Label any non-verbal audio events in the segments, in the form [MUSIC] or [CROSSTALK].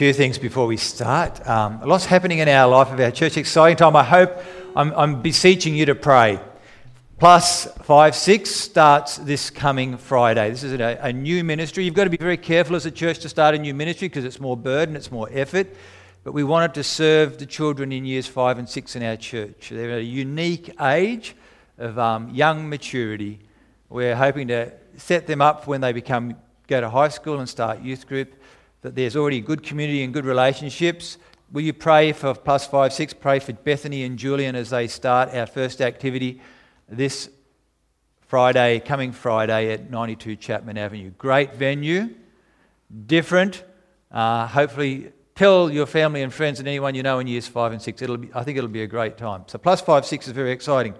few things before we start. Um, a lot's happening in our life of our church. Exciting time. I hope I'm, I'm beseeching you to pray. Plus five six starts this coming Friday. This is a, a new ministry. You've got to be very careful as a church to start a new ministry because it's more burden, it's more effort. But we wanted to serve the children in years five and six in our church. They're a unique age of um, young maturity. We're hoping to set them up when they become go to high school and start youth group that there's already good community and good relationships. Will you pray for plus five, six? Pray for Bethany and Julian as they start our first activity this Friday, coming Friday at 92 Chapman Avenue. Great venue, different. Uh, hopefully, tell your family and friends and anyone you know in years five and six. It'll be, I think it'll be a great time. So, plus five, six is very exciting.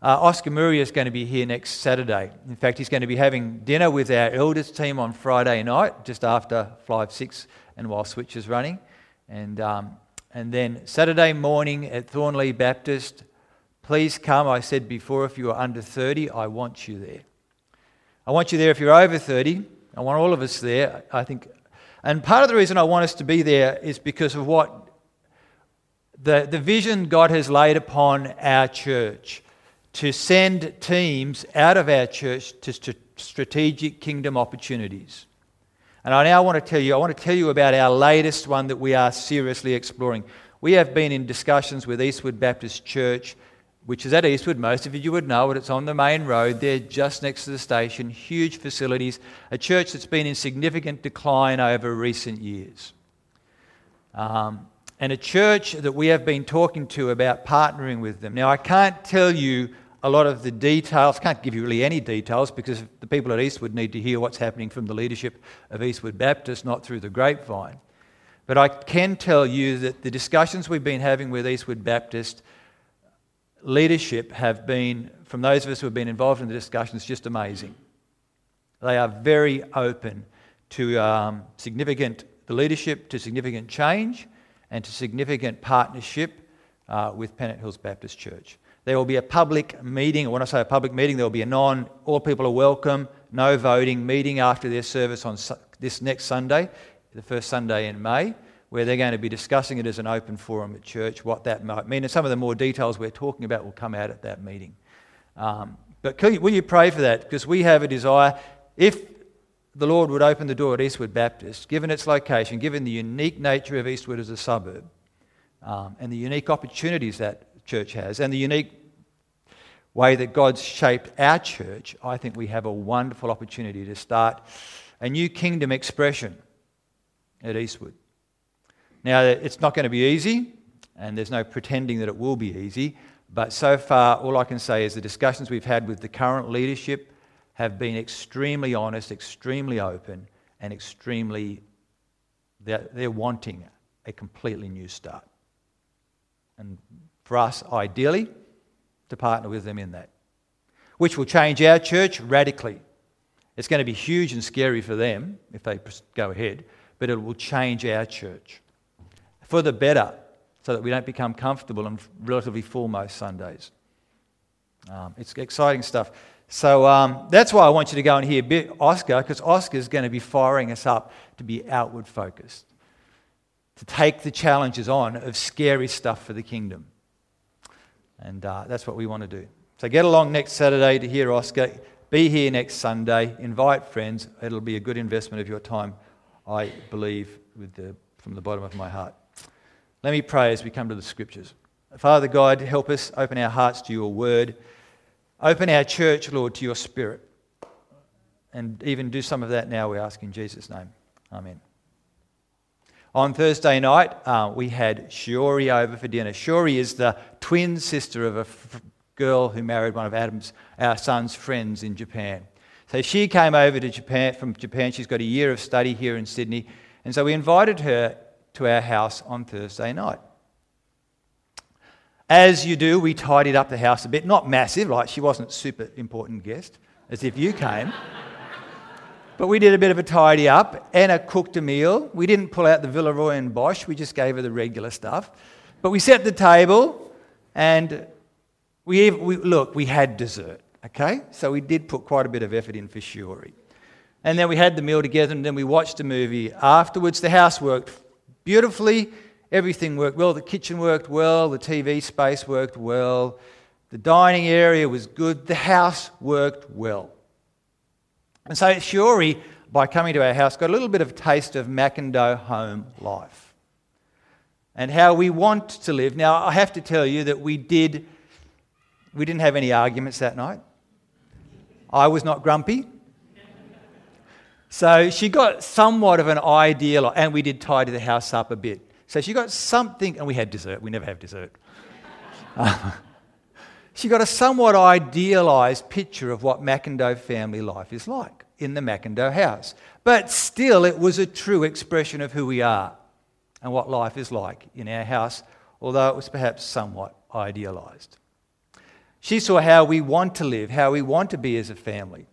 Uh, Oscar Muriu is going to be here next Saturday. In fact, he's going to be having dinner with our elders team on Friday night, just after 5 6 and while Switch is running. And, um, and then Saturday morning at Thornleigh Baptist, please come. I said before, if you are under 30, I want you there. I want you there if you're over 30. I want all of us there. I think. And part of the reason I want us to be there is because of what the, the vision God has laid upon our church to send teams out of our church to st- strategic kingdom opportunities. And I now want to tell you, I want to tell you about our latest one that we are seriously exploring. We have been in discussions with Eastwood Baptist Church, which is at Eastwood. Most of you would know it. It's on the main road. They're just next to the station. Huge facilities. A church that's been in significant decline over recent years. Um, and a church that we have been talking to about partnering with them. Now, I can't tell you a lot of the details. Can't give you really any details because the people at Eastwood need to hear what's happening from the leadership of Eastwood Baptist, not through the grapevine. But I can tell you that the discussions we've been having with Eastwood Baptist leadership have been, from those of us who have been involved in the discussions, just amazing. They are very open to um, significant, the leadership to significant change and to significant partnership uh, with Pennant Hills Baptist Church. There will be a public meeting. When I say a public meeting, there will be a non, all people are welcome, no voting meeting after their service on this next Sunday, the first Sunday in May, where they're going to be discussing it as an open forum at church, what that might mean. And some of the more details we're talking about will come out at that meeting. Um, but you, will you pray for that? Because we have a desire, if the Lord would open the door at Eastwood Baptist, given its location, given the unique nature of Eastwood as a suburb, um, and the unique opportunities that church has, and the unique way that God's shaped our church, I think we have a wonderful opportunity to start a new kingdom expression at Eastwood. Now, it's not going to be easy, and there's no pretending that it will be easy, but so far, all I can say is the discussions we've had with the current leadership have been extremely honest, extremely open, and extremely, they're, they're wanting a completely new start. And for us, ideally, to partner with them in that, which will change our church radically. It's going to be huge and scary for them if they go ahead, but it will change our church for the better so that we don't become comfortable and relatively full most Sundays. Um, it's exciting stuff. So um, that's why I want you to go and hear Oscar, because Oscar's going to be firing us up to be outward focused, to take the challenges on of scary stuff for the kingdom. And uh, that's what we want to do. So get along next Saturday to hear Oscar. Be here next Sunday. Invite friends. It'll be a good investment of your time, I believe, the, from the bottom of my heart. Let me pray as we come to the scriptures. Father God, help us open our hearts to your word. Open our church, Lord, to your spirit. And even do some of that now, we ask in Jesus' name. Amen. On Thursday night, uh, we had Shiori over for dinner. Shiori is the twin sister of a f- girl who married one of Adam's, our son's friends in Japan. So she came over to Japan from Japan. She's got a year of study here in Sydney. And so we invited her to our house on Thursday night. As you do, we tidied up the house a bit. Not massive, like she wasn't super important guest, as if you came. But we did a bit of a tidy up. Anna cooked a meal. We didn't pull out the Villeroy and Boch, we just gave her the regular stuff. But we set the table and we, we look, we had dessert, okay? So we did put quite a bit of effort in for Shiori. And then we had the meal together and then we watched a movie. Afterwards, the house worked beautifully. Everything worked well. The kitchen worked well. The TV space worked well. The dining area was good. The house worked well. And so Shiori, by coming to our house, got a little bit of taste of Mackendo home life and how we want to live. Now, I have to tell you that we did, we didn't have any arguments that night. I was not grumpy. So she got somewhat of an ideal, and we did tidy the house up a bit. So she got something, and we had dessert. We never have dessert. [LAUGHS] Uh, she got a somewhat idealized picture of what Mackendo family life is like in the Mackendo house. But still, it was a true expression of who we are and what life is like in our house, although it was perhaps somewhat idealized. She saw how we want to live, how we want to be as a family.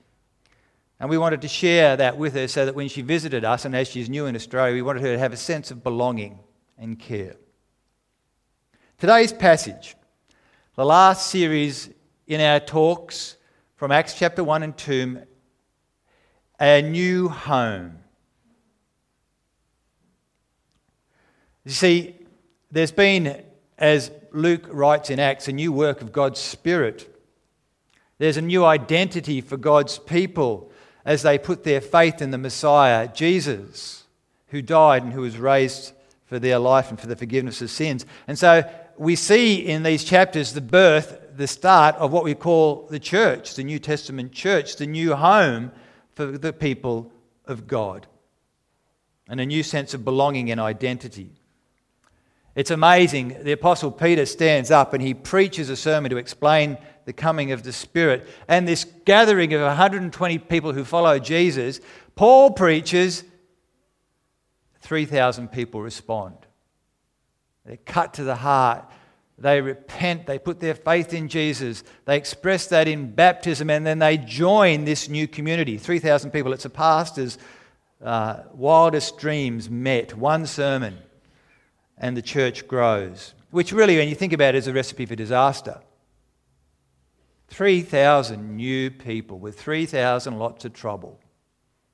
And we wanted to share that with her so that when she visited us, and as she's new in Australia, we wanted her to have a sense of belonging and care. Today's passage, the last series in our talks from Acts chapter 1 and 2, a new home. You see, there's been, as Luke writes in Acts, a new work of God's Spirit. There's a new identity for God's people as they put their faith in the Messiah, Jesus, who died and who was raised for their life and for the forgiveness of sins. And so we see in these chapters the birth, the start of what we call the church, the New Testament church, the new home for the people of God, and a new sense of belonging and identity. It's amazing. The Apostle Peter stands up and he preaches a sermon to explain the coming of the Spirit. And this gathering of 120 people who follow Jesus, Paul preaches, 3,000 people respond. They're cut to the heart. They repent. They put their faith in Jesus. They express that in baptism and then they join this new community. 3,000 people. It's a pastor's uh, wildest dreams met. One sermon and the church grows. Which, really, when you think about it, is a recipe for disaster. 3,000 new people with 3,000 lots of trouble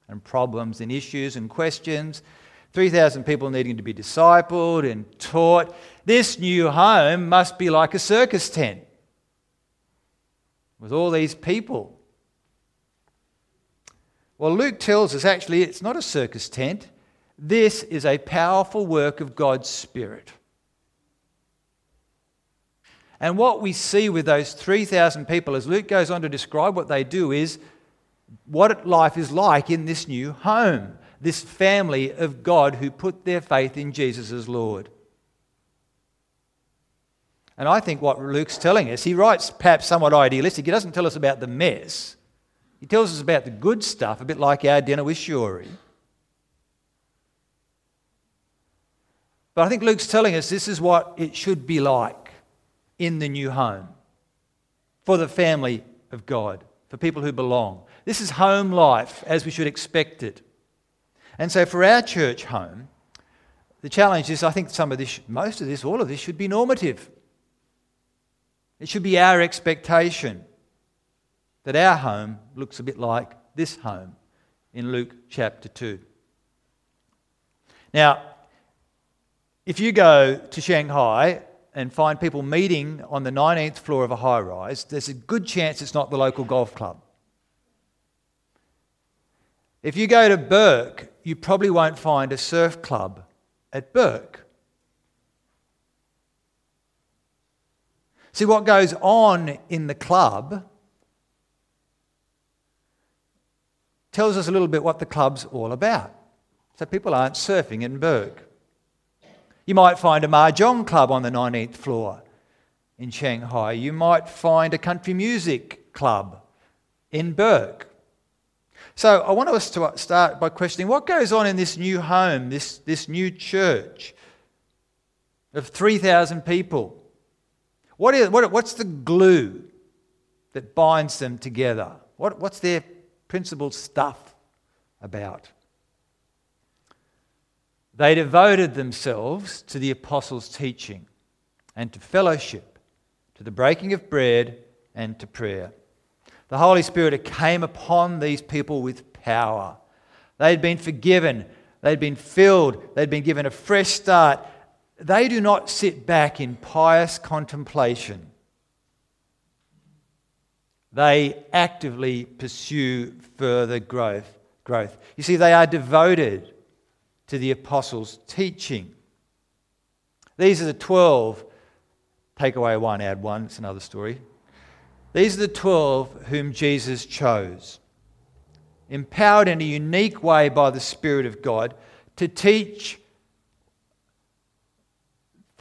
and problems and issues and questions. 3,000 people needing to be discipled and taught. This new home must be like a circus tent with all these people. Well, Luke tells us actually it's not a circus tent, this is a powerful work of God's Spirit. And what we see with those 3,000 people, as Luke goes on to describe what they do, is what life is like in this new home, this family of God who put their faith in Jesus as Lord. And I think what Luke's telling us, he writes perhaps somewhat idealistic. He doesn't tell us about the mess, he tells us about the good stuff, a bit like our dinner with Shiori. But I think Luke's telling us this is what it should be like in the new home for the family of God, for people who belong. This is home life as we should expect it. And so for our church home, the challenge is I think some of this, most of this, all of this should be normative. It should be our expectation that our home looks a bit like this home in Luke chapter 2. Now, if you go to Shanghai and find people meeting on the 19th floor of a high rise, there's a good chance it's not the local golf club. If you go to Bourke, you probably won't find a surf club at Bourke. See, what goes on in the club tells us a little bit what the club's all about. So people aren't surfing in Bourke. You might find a mahjong club on the 19th floor in Shanghai. You might find a country music club in Bourke. So I want us to start by questioning what goes on in this new home, this, this new church of 3,000 people. What is, what, what's the glue that binds them together? What, what's their principal stuff about? They devoted themselves to the apostles' teaching and to fellowship, to the breaking of bread and to prayer. The Holy Spirit came upon these people with power. They had been forgiven they'd been filled, they'd been given a fresh start. They do not sit back in pious contemplation. They actively pursue further growth. growth. You see, they are devoted to the apostles' teaching. These are the 12. Take away one, add one. It's another story. These are the 12 whom Jesus chose, empowered in a unique way by the Spirit of God to teach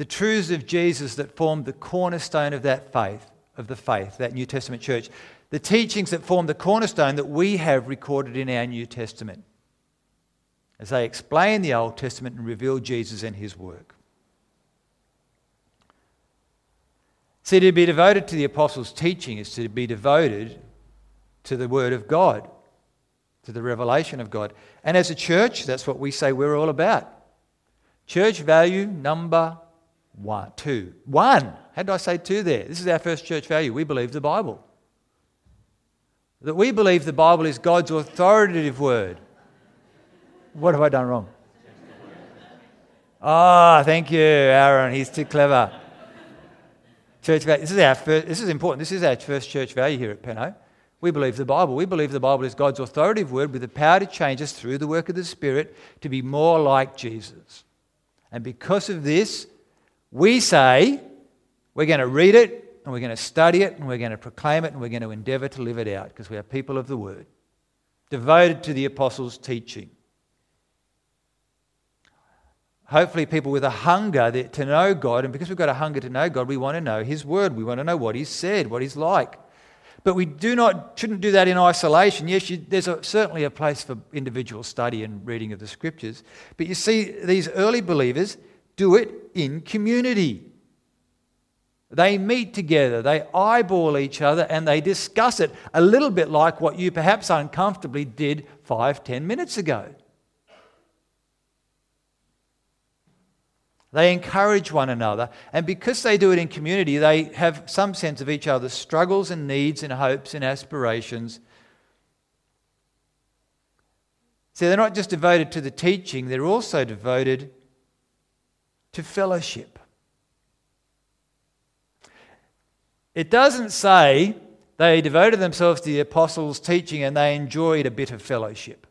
the truths of Jesus that formed the cornerstone of that faith, of the faith, that New Testament church. The teachings that form the cornerstone that we have recorded in our New Testament as they explain the Old Testament and reveal Jesus and his work. See, to be devoted to the apostles' teaching is to be devoted to the Word of God, to the revelation of God. And as a church, that's what we say we're all about. Church value number one, two. One. How did I say two there? This is our first church value. We believe the Bible. That we believe the Bible is God's authoritative word. What have I done wrong? Ah, oh, thank you, Aaron. He's too clever. Church value. This is our first, this is important. This is our first church value here at Penno. We believe the Bible. We believe the Bible is God's authoritative word with the power to change us through the work of the Spirit to be more like Jesus. And because of this, we say we're going to read it and we're going to study it and we're going to proclaim it and we're going to endeavor to live it out because we are people of the word, devoted to the apostles' teaching hopefully people with a hunger to know God. And because we've got a hunger to know God, we want to know His Word. We want to know what He's said, what He's like. But we do not, shouldn't do that in isolation. Yes, you, there's a, certainly a place for individual study and reading of the Scriptures. But you see, these early believers do it in community. They meet together, they eyeball each other, and they discuss it a little bit like what you perhaps uncomfortably did five, ten minutes ago. They encourage one another, and because they do it in community, they have some sense of each other's struggles and needs and hopes and aspirations. So they're not just devoted to the teaching, they're also devoted to fellowship. It doesn't say they devoted themselves to the apostles' teaching and they enjoyed a bit of fellowship.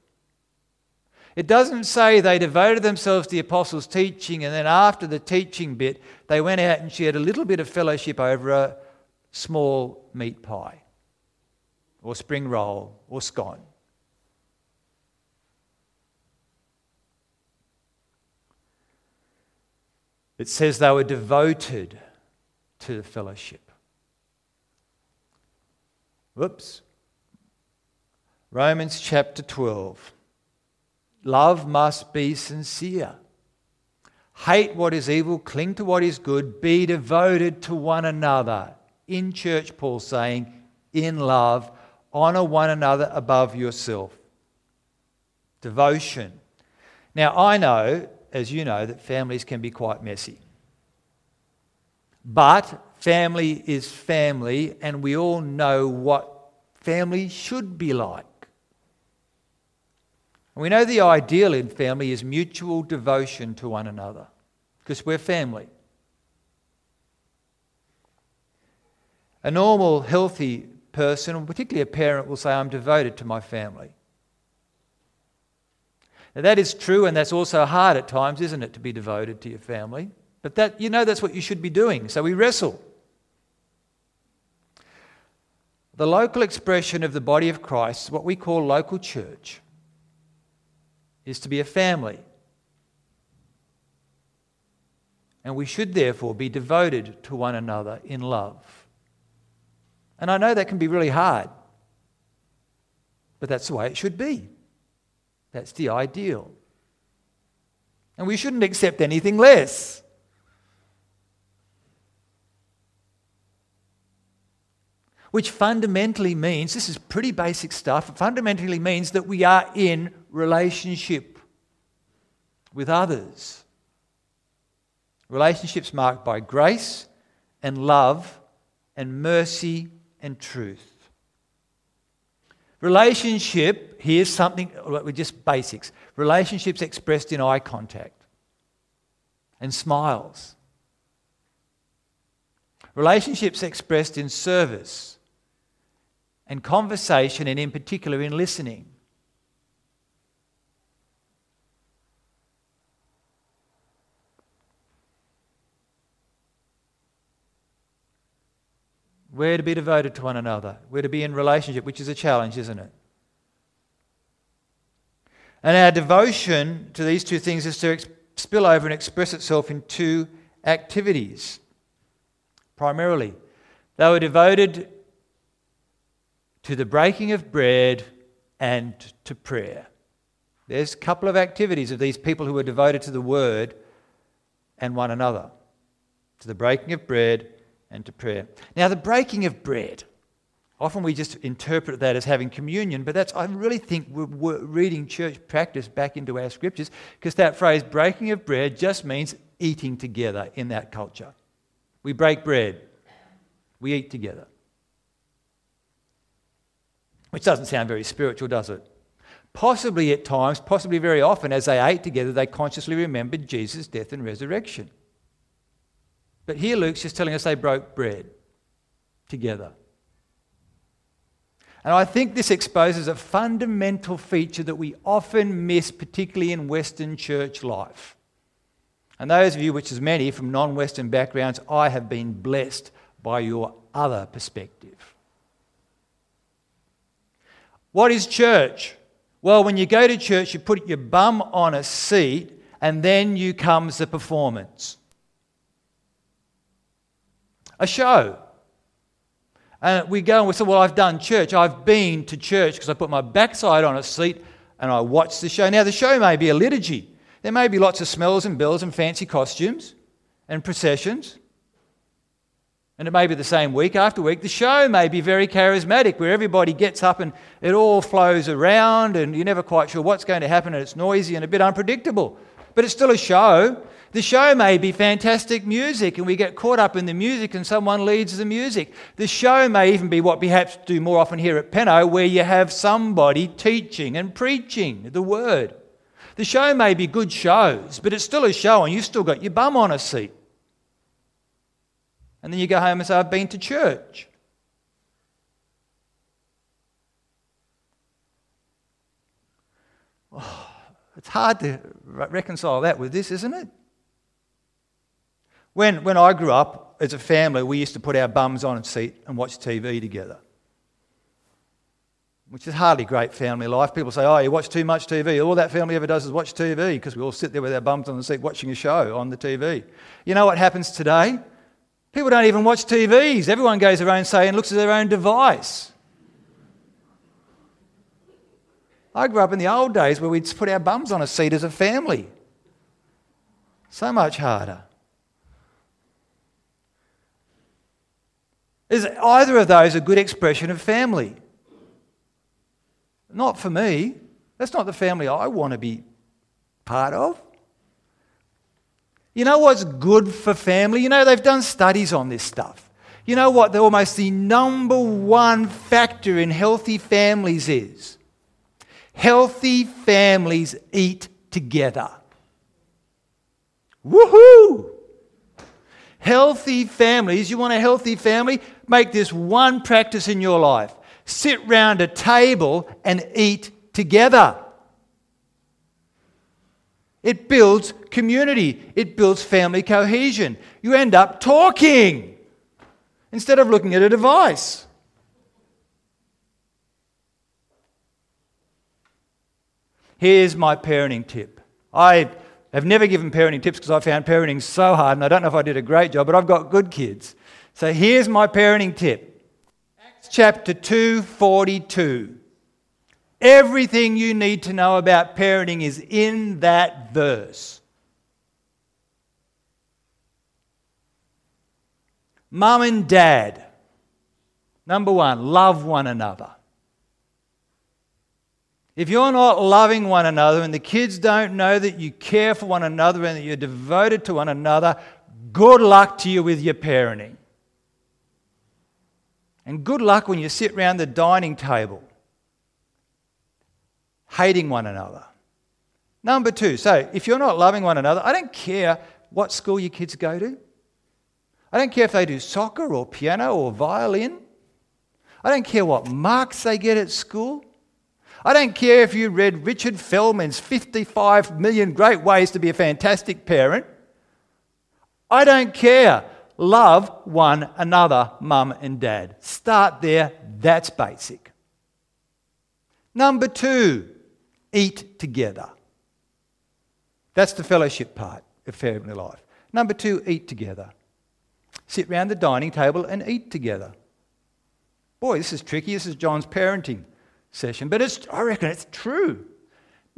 It doesn't say they devoted themselves to the apostles' teaching and then after the teaching bit, they went out and shared a little bit of fellowship over a small meat pie or spring roll or scone. It says they were devoted to the fellowship. Whoops. Romans chapter 12. Love must be sincere. Hate what is evil, cling to what is good, be devoted to one another. In church, Paul saying, in love, honor one another above yourself. Devotion. Now, I know, as you know, that families can be quite messy. But family is family, and we all know what family should be like. We know the ideal in family is mutual devotion to one another because we're family. A normal, healthy person, particularly a parent, will say, I'm devoted to my family. Now, that is true, and that's also hard at times, isn't it, to be devoted to your family? But that, you know that's what you should be doing, so we wrestle. The local expression of the body of Christ, what we call local church, is to be a family. And we should therefore be devoted to one another in love. And I know that can be really hard, but that's the way it should be. That's the ideal. And we shouldn't accept anything less. Which fundamentally means, this is pretty basic stuff, fundamentally means that we are in relationship with others. Relationships marked by grace and love and mercy and truth. Relationship, here's something, with just basics. Relationships expressed in eye contact and smiles. Relationships expressed in service and conversation, and in particular in listening. We're to be devoted to one another. We're to be in relationship, which is a challenge, isn't it? And our devotion to these two things is to spill over and express itself in two activities. Primarily, they were devoted to the breaking of bread and to prayer. There's a couple of activities of these people who were devoted to the word and one another to the breaking of bread and to prayer. Now, the breaking of bread, often we just interpret that as having communion, but that's, I really think we're reading church practice back into our scriptures because that phrase, breaking of bread, just means eating together in that culture. We break bread, we eat together. Which doesn't sound very spiritual, does it? Possibly at times, possibly very often, as they ate together, they consciously remembered Jesus' death and resurrection. But here Luke's just telling us they broke bread together. And I think this exposes a fundamental feature that we often miss, particularly in Western church life. And those of you, which is many from non Western backgrounds, I have been blessed by your other perspective. What is church? Well, when you go to church, you put your bum on a seat, and then you comes the performance a show. And we go and we say, Well, I've done church. I've been to church because I put my backside on a seat and I watched the show. Now, the show may be a liturgy. There may be lots of smells and bells and fancy costumes and processions. And it may be the same week after week. The show may be very charismatic, where everybody gets up and it all flows around, and you're never quite sure what's going to happen, and it's noisy and a bit unpredictable. But it's still a show. The show may be fantastic music and we get caught up in the music and someone leads the music. The show may even be what perhaps do more often here at Penno, where you have somebody teaching and preaching the word. The show may be good shows, but it's still a show and you've still got your bum on a seat. And then you go home and say, I've been to church. Oh, it's hard to reconcile that with this, isn't it? When, when I grew up, as a family, we used to put our bums on a seat and watch TV together, which is hardly great family life. People say, oh, you watch too much TV. All that family ever does is watch TV because we all sit there with our bums on the seat watching a show on the TV. You know what happens today? People don't even watch TVs. Everyone goes their own say and looks at their own device. I grew up in the old days where we'd put our bums on a seat as a family. So much harder. Is either of those a good expression of family? Not for me. That's not the family I want to be part of. You know what's good for family? You know, they've done studies on this stuff. You know what the, almost the number one factor in healthy families is? Healthy families eat together. Woohoo! Healthy families, you want a healthy family? Make this one practice in your life. Sit round a table and eat together. It builds community, it builds family cohesion. You end up talking instead of looking at a device. Here's my parenting tip. I have never given parenting tips because I found parenting so hard, and I don't know if I did a great job, but I've got good kids. So here's my parenting tip Acts chapter 2, 42. Everything you need to know about parenting is in that verse. Mum and dad, number one, love one another. If you're not loving one another and the kids don't know that you care for one another and that you're devoted to one another, good luck to you with your parenting. And good luck when you sit around the dining table hating one another. Number two, so if you're not loving one another, I don't care what school your kids go to. I don't care if they do soccer or piano or violin. I don't care what marks they get at school. I don't care if you read Richard Feldman's 55 million great ways to be a fantastic parent. I don't care. Love one another, mum and dad. Start there. That's basic. Number two, eat together. That's the fellowship part of family life. Number two, eat together. Sit round the dining table and eat together. Boy, this is tricky. This is John's parenting session, but it's, I reckon it's true.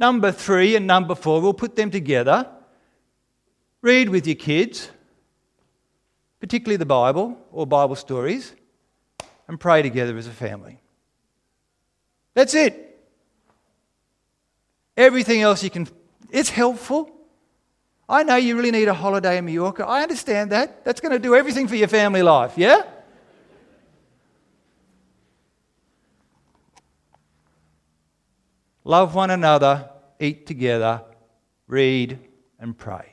Number three and number four, we'll put them together. Read with your kids, particularly the Bible or Bible stories, and pray together as a family. That's it. Everything else you can, it's helpful. I know you really need a holiday in Mallorca. I understand that. That's going to do everything for your family life, yeah? Love one another, eat together, read, and pray.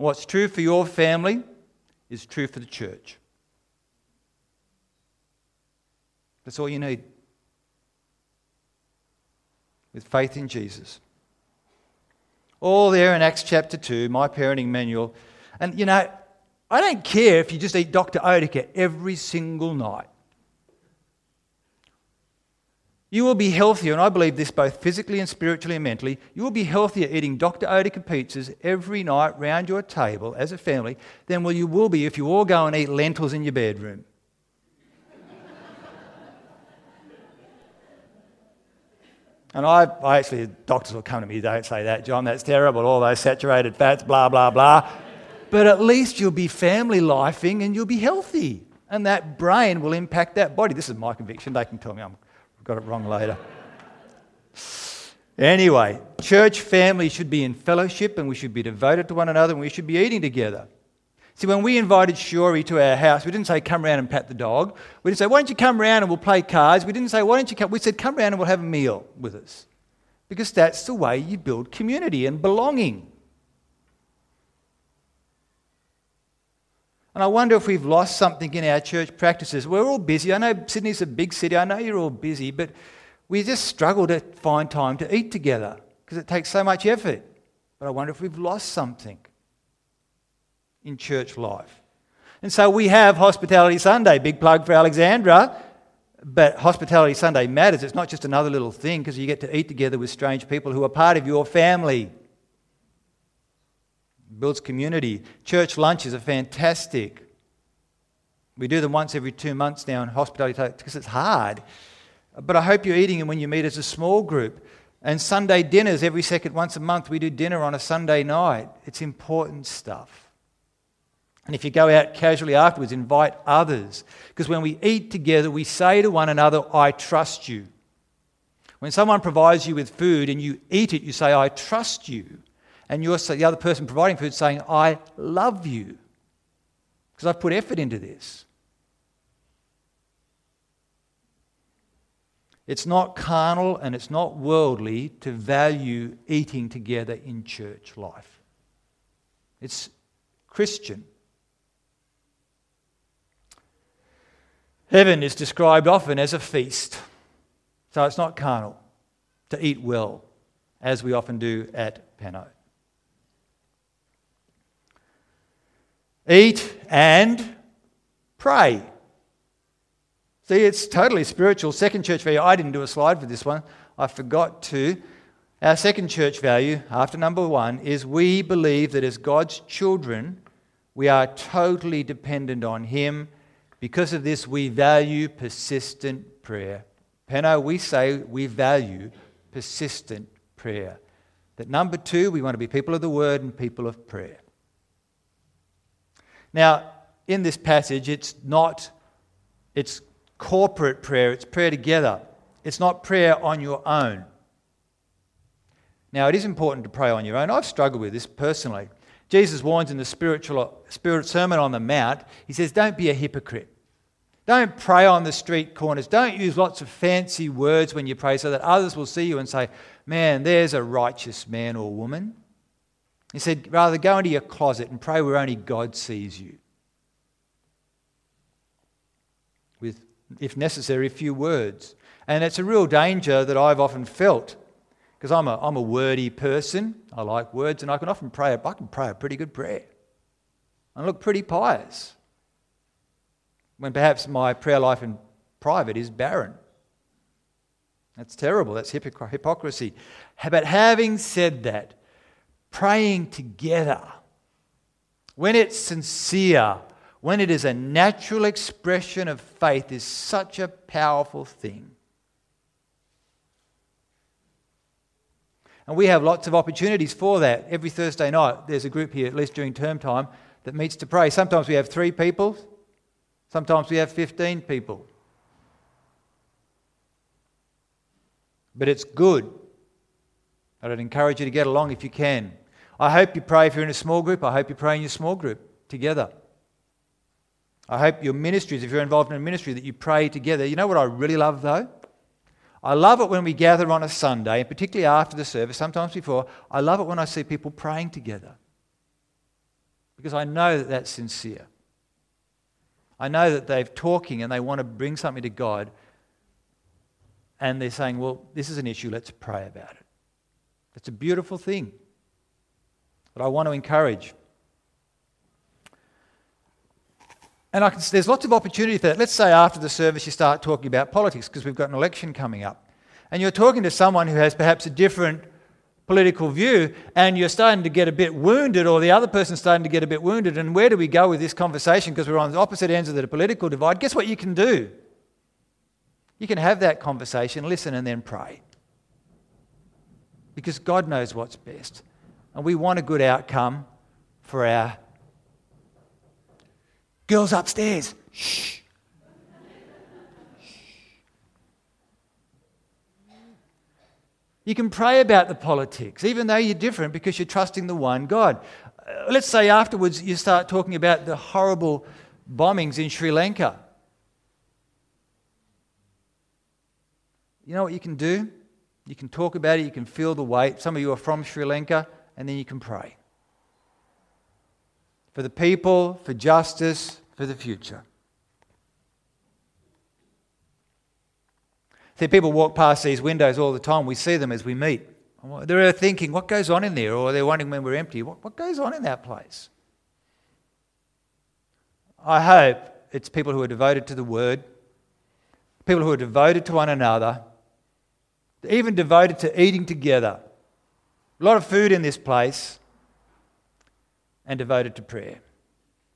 What's true for your family is true for the church. That's all you need. With faith in Jesus. All there in Acts chapter 2, my parenting manual. And you know, I don't care if you just eat Dr. Oetker every single night. You will be healthier, and I believe this both physically and spiritually and mentally. You will be healthier eating Dr. Oetker pizzas every night round your table as a family than well you will be if you all go and eat lentils in your bedroom. [LAUGHS] and I, I actually, doctors will come to me, don't say that, John, that's terrible, all those saturated fats, blah, blah, blah. but at least you'll be family lifing and you'll be healthy. And that brain will impact that body. This is my conviction. They can tell me I'm got it wrong later. Anyway, church family should be in fellowship and we should be devoted to one another and we should be eating together. See, when we invited Shiori to our house, we didn't say, come round and pat the dog. We didn't say, why don't you come round and we'll play cards. We didn't say, why don't you come? We said, come round and we'll have a meal with us. Because that's the way you build community and belonging. And I wonder if we've lost something in our church practices. We're all busy. I know Sydney's a big city. I know you're all busy, but we just struggle to find time to eat together because it takes so much effort. But I wonder if we've lost something in church life. And so we have Hospitality Sunday, big plug for Alexandra. But Hospitality Sunday matters. It's not just another little thing because you get to eat together with strange people who are part of your family builds community. Church lunches are fantastic. We do them once every two months now in hospitality because it's hard. But I hope you're eating them when you meet as a small group. And Sunday dinners every second, once a month, we do dinner on a Sunday night. It's important stuff. And if you go out casually afterwards, invite others. Because when we eat together, we say to one another, I trust you. When someone provides you with food and you eat it, you say, I trust you and you're the other person providing food saying, I love you because I've put effort into this. It's not carnal and it's not worldly to value eating together in church life. It's Christian. Heaven is described often as a feast. So it's not carnal to eat well, as we often do at Penno. Eat, and pray. See, it's totally spiritual. Second church value, I didn't do a slide for this one, I forgot to. Our second church value, after number one, is we believe that as God's children, we are totally dependent on Him. Because of this, we value persistent prayer. Penno, we say we value persistent prayer. That number two, we want to be people of the word and people of prayer. Now, in this passage, it's not, it's corporate prayer, it's prayer together. It's not prayer on your own. Now, it is important to pray on your own. I've struggled with this personally. Jesus warns in the spiritual spirit sermon on the mount, he says, Don't be a hypocrite. Don't pray on the street corners. Don't use lots of fancy words when you pray so that others will see you and say, Man, there's a righteous man or woman. He said, Rather go into your closet and pray where only God sees you. With, if necessary, a few words. And it's a real danger that I've often felt because I'm a, I'm a wordy person. I like words, and I can often pray. I can pray a pretty good prayer. I look pretty pious when perhaps my prayer life in private is barren. That's terrible. That's hypocrisy. But having said that, praying together, when it's sincere, when it is a natural expression of faith, is such a powerful thing. And we have lots of opportunities for that. Every Thursday night, there's a group here, at least during term time, that meets to pray. Sometimes we have three people, Sometimes we have 15 people. But it's good. I'd encourage you to get along if you can. I hope you pray if you're in a small group. I hope you pray in your small group together. I hope your ministries, if you're involved in a ministry, that you pray together. You know what I really love though? I love it when we gather on a Sunday, and particularly after the service, sometimes before, I love it when I see people praying together. Because I know that that's sincere. I know that they're talking and they want to bring something to God. And they're saying, well, this is an issue, let's pray about it. It's a beautiful thing. But I want to encourage. And can, there's lots of opportunity for that. Let's say after the service you start talking about politics because we've got an election coming up. And you're talking to someone who has perhaps a different political view and you're starting to get a bit wounded or the other person's starting to get a bit wounded and where do we go with this conversation because we're on the opposite ends of the political divide guess what you can do you can have that conversation listen and then pray because god knows what's best and we want a good outcome for our girls upstairs shh You can pray about the politics, even though you're different, because you're trusting the one God. Uh, let's say afterwards you start talking about the horrible bombings in Sri Lanka. You know what you can do? You can talk about it, you can feel the weight. Some of you are from Sri Lanka, and then you can pray. For the people, for justice, for the future. See, people walk past these windows all the time. We see them as we meet. They're thinking, what goes on in there? Or they're wondering when we're empty, what, what goes on in that place? I hope it's people who are devoted to the Word, people who are devoted to one another, even devoted to eating together. A lot of food in this place, and devoted to prayer.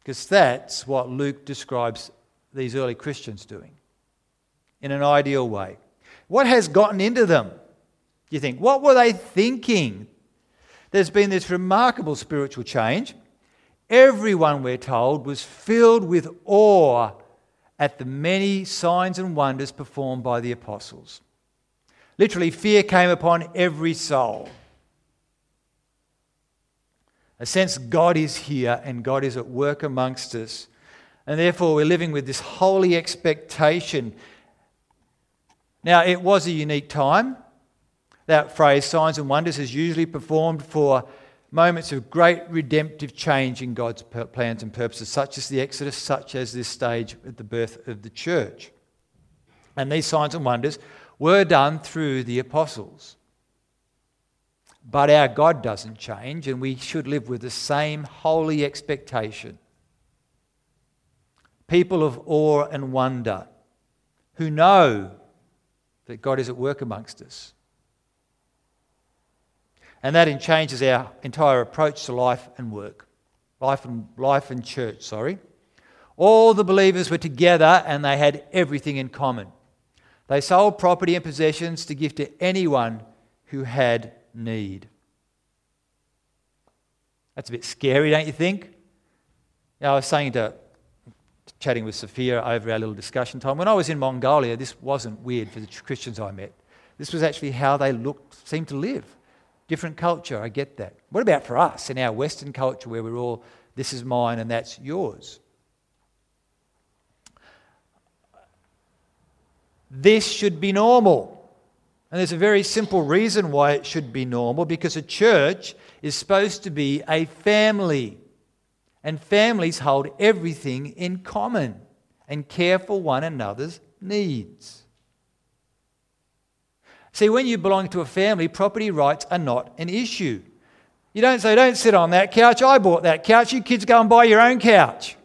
Because that's what Luke describes these early Christians doing in an ideal way. What has gotten into them? do You think, what were they thinking? There's been this remarkable spiritual change. Everyone, we're told, was filled with awe at the many signs and wonders performed by the apostles. Literally, fear came upon every soul. A sense God is here and God is at work amongst us. And therefore, we're living with this holy expectation now, it was a unique time. That phrase, signs and wonders, is usually performed for moments of great redemptive change in God's plans and purposes, such as the Exodus, such as this stage at the birth of the church. And these signs and wonders were done through the apostles. But our God doesn't change, and we should live with the same holy expectation. People of awe and wonder who know that God is at work amongst us. And that changes our entire approach to life and work. Life and, life and church, sorry. All the believers were together and they had everything in common. They sold property and possessions to give to anyone who had need. That's a bit scary, don't you think? You know, I was saying to chatting with Sophia over our little discussion time. When I was in Mongolia, this wasn't weird for the Christians I met. This was actually how they looked, seemed to live. Different culture, I get that. What about for us in our Western culture where we're all, this is mine and that's yours? this should be normal. And there's a very simple reason why it should be normal because a church is supposed to be a family. And families hold everything in common and care for one another's needs. See, when you belong to a family, property rights are not an issue. You don't say, don't sit on that couch. I bought that couch. You kids go and buy your own couch.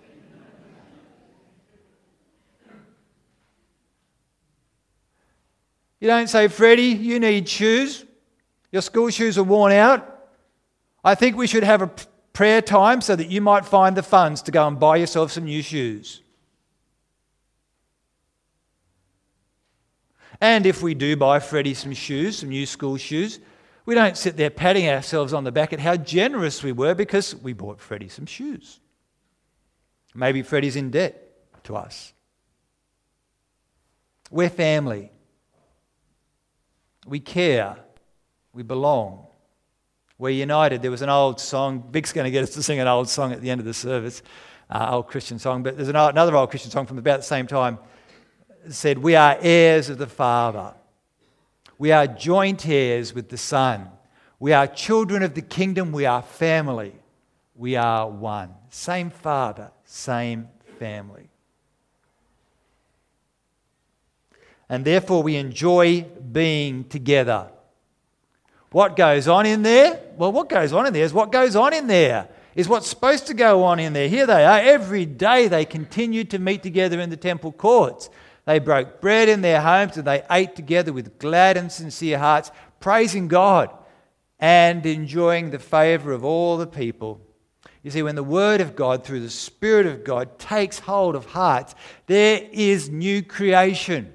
You don't say, Freddie, you need shoes. Your school shoes are worn out. I think we should have a prayer time so that you might find the funds to go and buy yourself some new shoes. And if we do buy Freddie some shoes, some new school shoes, we don't sit there patting ourselves on the back at how generous we were because we bought Freddie some shoes. Maybe Freddie's in debt to us. We're family. We care. We belong. We're united. There was an old song. Vic's going to get us to sing an old song at the end of the service, uh, old Christian song. But there's another old Christian song from about the same time. It said, We are heirs of the Father. We are joint heirs with the Son. We are children of the kingdom. We are family. We are one. Same Father, same family. And therefore, we enjoy being together. What goes on in there? Well, what goes on in there is what goes on in there, is what's supposed to go on in there. Here they are. Every day they continued to meet together in the temple courts. They broke bread in their homes and they ate together with glad and sincere hearts, praising God and enjoying the favor of all the people. You see, when the Word of God, through the Spirit of God, takes hold of hearts, there is new creation.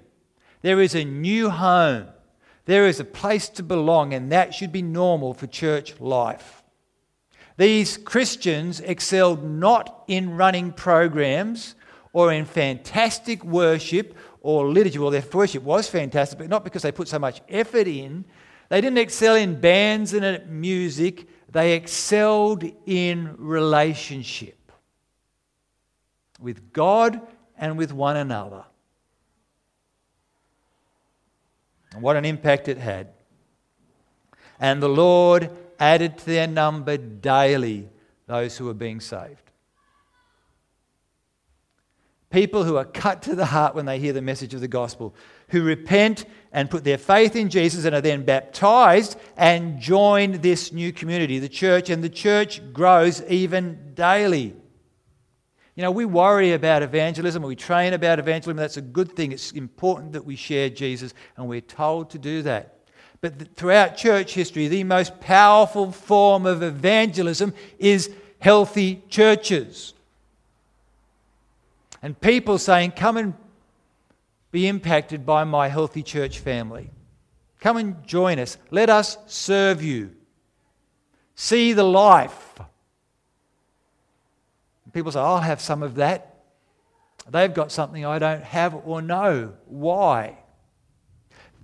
There is a new home. There is a place to belong, and that should be normal for church life. These Christians excelled not in running programs or in fantastic worship or liturgy. Well, their worship was fantastic, but not because they put so much effort in. They didn't excel in bands and music, they excelled in relationship with God and with one another. And what an impact it had. And the Lord added to their number daily those who were being saved. People who are cut to the heart when they hear the message of the gospel, who repent and put their faith in Jesus and are then baptized and join this new community, the church, and the church grows even daily. You know, we worry about evangelism, we train about evangelism. That's a good thing. It's important that we share Jesus, and we're told to do that. But throughout church history, the most powerful form of evangelism is healthy churches. And people saying, Come and be impacted by my healthy church family. Come and join us. Let us serve you. See the life People say, I'll have some of that. They've got something I don't have or know. Why?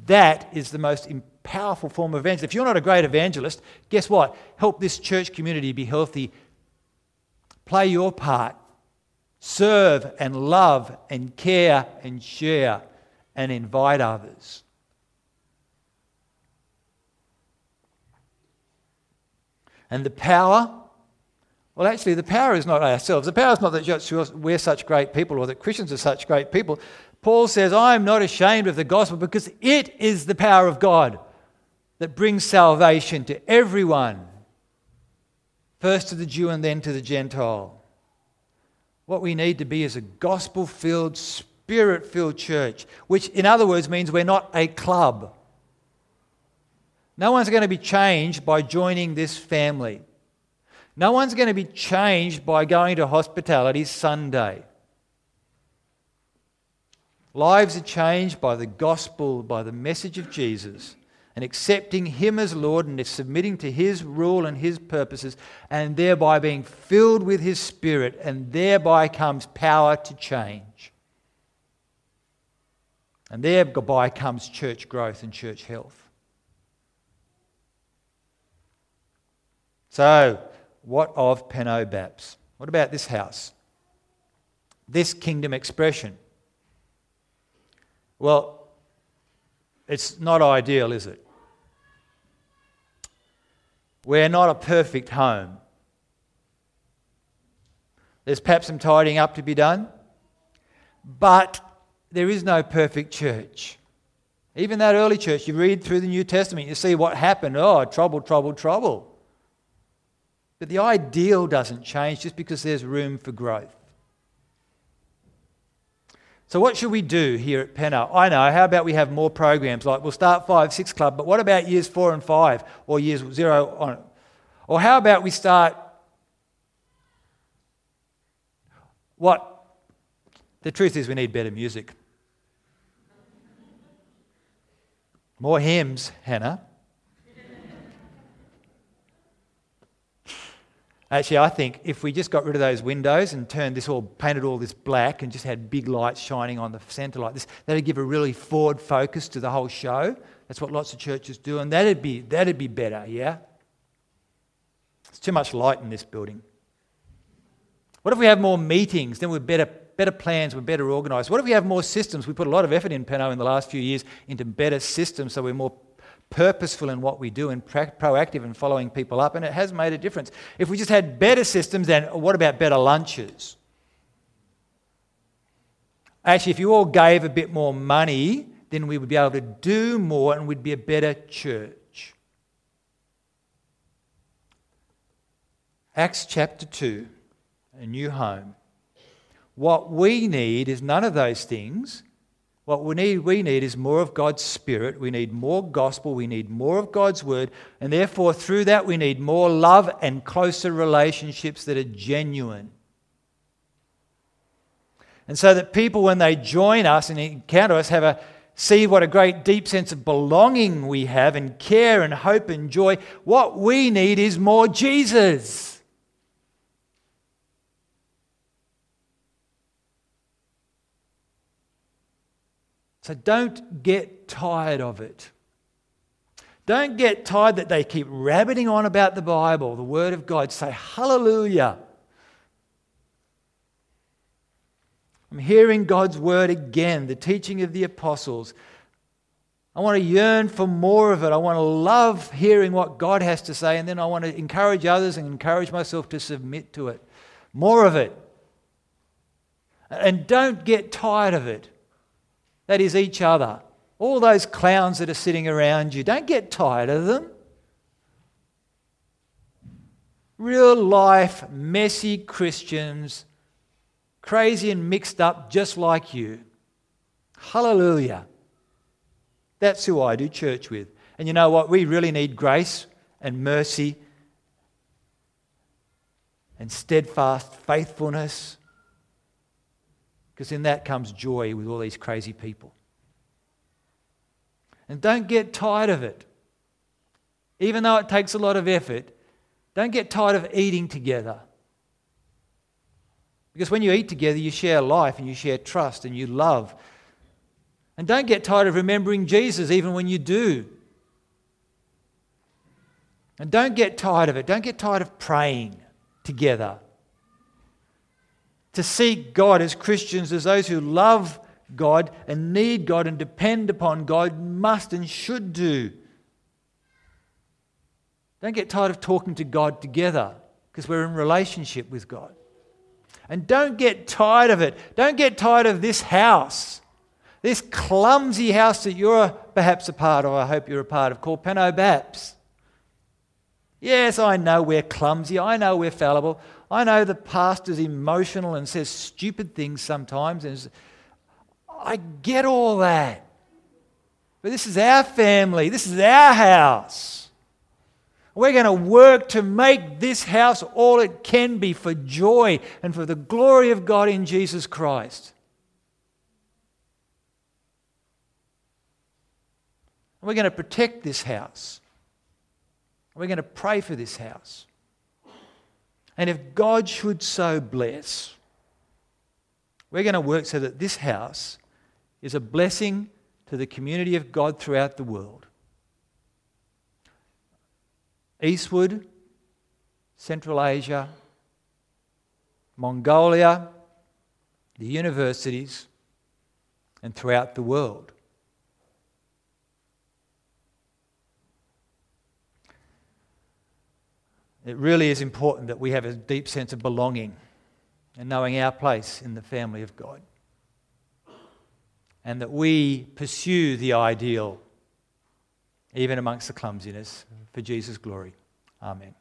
That is the most powerful form of evangelism. If you're not a great evangelist, guess what? Help this church community be healthy. Play your part. Serve and love and care and share and invite others. And the power well, actually, the power is not ourselves. The power is not that we're such great people or that Christians are such great people. Paul says, I am not ashamed of the gospel because it is the power of God that brings salvation to everyone, first to the Jew and then to the Gentile. What we need to be is a gospel filled, spirit filled church, which, in other words, means we're not a club. No one's going to be changed by joining this family. No one's going to be changed by going to Hospitality Sunday. Lives are changed by the gospel, by the message of Jesus, and accepting Him as Lord and submitting to His rule and His purposes, and thereby being filled with His Spirit, and thereby comes power to change. And thereby comes church growth and church health. So, what of Penobaps? What about this house? This kingdom expression? Well, It's not ideal, is it? We're not a perfect home. There's perhaps some tidying up to be done, but there is no perfect church. Even that early church, you read through the New Testament, you see what happened. Oh, trouble, trouble, trouble. But the ideal doesn't change just because there's room for growth. So, what should we do here at Penno? I know, how about we have more programs? Like we'll start five, six club, but what about years four and five or years zero on? Or how about we start what? The truth is, we need better music. More hymns, Hannah. Actually, I think if we just got rid of those windows and turned this all, painted all this black and just had big lights shining on the centre like this, that'd give a really forward focus to the whole show. That's what lots of churches do, and that'd be, that'd be better, yeah? It's too much light in this building. What if we have more meetings? Then we're better, better plans, we're better organised. What if we have more systems? We put a lot of effort in Penno in the last few years into better systems so we're more purposeful in what we do and proactive in following people up, and it has made a difference. If we just had better systems, then what about better lunches? Actually, if you all gave a bit more money, then we would be able to do more and we'd be a better church. Acts chapter 2, a new home. What we need is none of those things. What we need, we need is more of God's Spirit. We need more gospel. We need more of God's Word. And therefore, through that, we need more love and closer relationships that are genuine. And so that people, when they join us and encounter us, have a see what a great deep sense of belonging we have and care and hope and joy. What we need is more Jesus. So don't get tired of it. Don't get tired that they keep rabbiting on about the Bible, the Word of God. Say, Hallelujah. I'm hearing God's Word again, the teaching of the apostles. I want to yearn for more of it. I want to love hearing what God has to say, and then I want to encourage others and encourage myself to submit to it. More of it. And don't get tired of it that is each other. All those clowns that are sitting around you, don't get tired of them. Real life, messy Christians, crazy and mixed up just like you. Hallelujah. That's who I do church with. And you know what? We really need grace and mercy and steadfast faithfulness because in that comes joy with all these crazy people. And don't get tired of it. Even though it takes a lot of effort, don't get tired of eating together. Because when you eat together, you share life and you share trust and you love. And don't get tired of remembering Jesus even when you do. And don't get tired of it. Don't get tired of praying together to seek God as Christians, as those who love God and need God and depend upon God, must and should do. Don't get tired of talking to God together because we're in relationship with God. And don't get tired of it. Don't get tired of this house, this clumsy house that you're perhaps a part of, I hope you're a part of, called Penno Baps. Yes, I know we're clumsy. I know we're fallible. I know the pastor's emotional and says stupid things sometimes. And I get all that. But this is our family, this is our house. We're going to work to make this house all it can be for joy and for the glory of God in Jesus Christ. We're going to protect this house. We're going to pray for this house. And if God should so bless, we're going to work so that this house is a blessing to the community of God throughout the world. Eastwood, Central Asia, Mongolia, the universities, and throughout the world. It really is important that we have a deep sense of belonging and knowing our place in the family of God. And that we pursue the ideal, even amongst the clumsiness, for Jesus' glory. Amen.